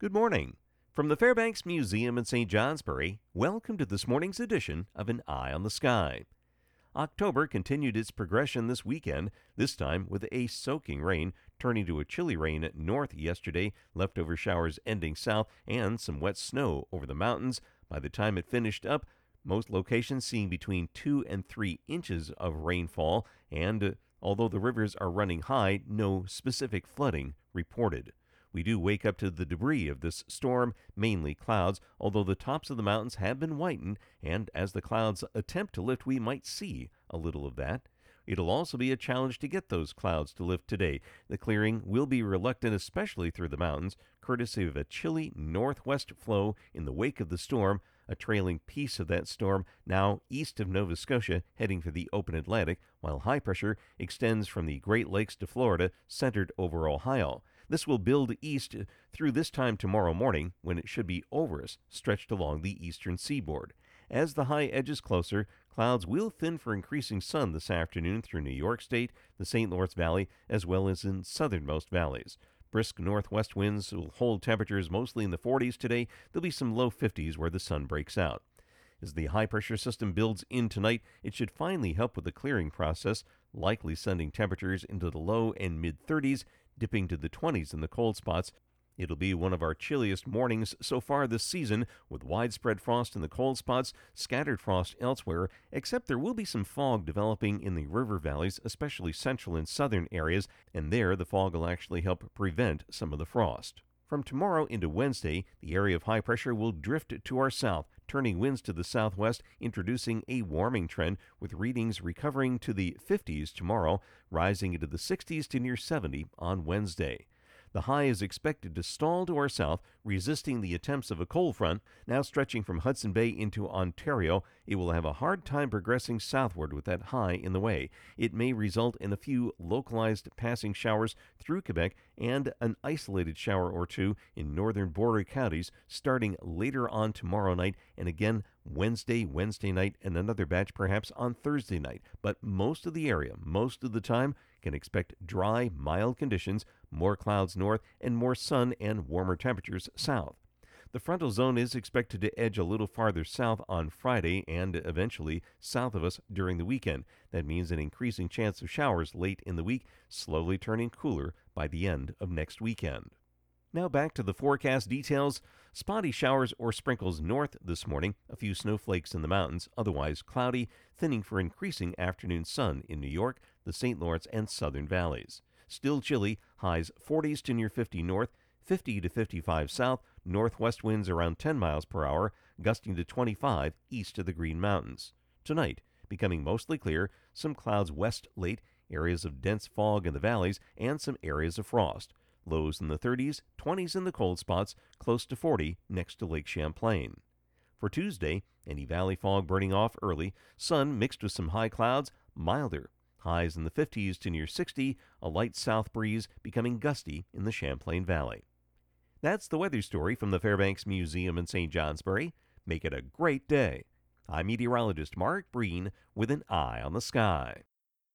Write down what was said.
Good morning. From the Fairbanks Museum in St. Johnsbury, welcome to this morning's edition of An Eye on the Sky. October continued its progression this weekend, this time with a soaking rain, turning to a chilly rain north yesterday, leftover showers ending south, and some wet snow over the mountains. By the time it finished up, most locations seeing between 2 and 3 inches of rainfall, and uh, although the rivers are running high, no specific flooding reported. We do wake up to the debris of this storm, mainly clouds, although the tops of the mountains have been whitened, and as the clouds attempt to lift, we might see a little of that. It'll also be a challenge to get those clouds to lift today. The clearing will be reluctant, especially through the mountains, courtesy of a chilly northwest flow in the wake of the storm, a trailing piece of that storm now east of Nova Scotia, heading for the open Atlantic, while high pressure extends from the Great Lakes to Florida, centered over Ohio. This will build east through this time tomorrow morning when it should be over us, stretched along the eastern seaboard. As the high edges closer, clouds will thin for increasing sun this afternoon through New York State, the St. Lawrence Valley, as well as in southernmost valleys. Brisk northwest winds will hold temperatures mostly in the 40s today. There'll be some low 50s where the sun breaks out. As the high pressure system builds in tonight, it should finally help with the clearing process, likely sending temperatures into the low and mid 30s, dipping to the 20s in the cold spots. It'll be one of our chilliest mornings so far this season, with widespread frost in the cold spots, scattered frost elsewhere, except there will be some fog developing in the river valleys, especially central and southern areas, and there the fog will actually help prevent some of the frost. From tomorrow into Wednesday, the area of high pressure will drift to our south, turning winds to the southwest, introducing a warming trend, with readings recovering to the 50s tomorrow, rising into the 60s to near 70 on Wednesday. The high is expected to stall to our south, resisting the attempts of a cold front. Now stretching from Hudson Bay into Ontario, it will have a hard time progressing southward with that high in the way. It may result in a few localized passing showers through Quebec and an isolated shower or two in northern border counties starting later on tomorrow night and again Wednesday, Wednesday night, and another batch perhaps on Thursday night. But most of the area, most of the time, can expect dry, mild conditions, more clouds north, and more sun and warmer temperatures south. The frontal zone is expected to edge a little farther south on Friday and eventually south of us during the weekend. That means an increasing chance of showers late in the week, slowly turning cooler by the end of next weekend. Now back to the forecast details. Spotty showers or sprinkles north this morning, a few snowflakes in the mountains, otherwise cloudy, thinning for increasing afternoon sun in New York, the St. Lawrence, and southern valleys. Still chilly, highs 40s to near 50 north, 50 to 55 south, northwest winds around 10 miles per hour, gusting to 25 east of the Green Mountains. Tonight, becoming mostly clear, some clouds west late, areas of dense fog in the valleys, and some areas of frost. Lows in the 30s, 20s in the cold spots, close to 40 next to Lake Champlain. For Tuesday, any valley fog burning off early, sun mixed with some high clouds, milder. Highs in the 50s to near 60, a light south breeze becoming gusty in the Champlain Valley. That's the weather story from the Fairbanks Museum in St. Johnsbury. Make it a great day. I'm meteorologist Mark Breen with an eye on the sky.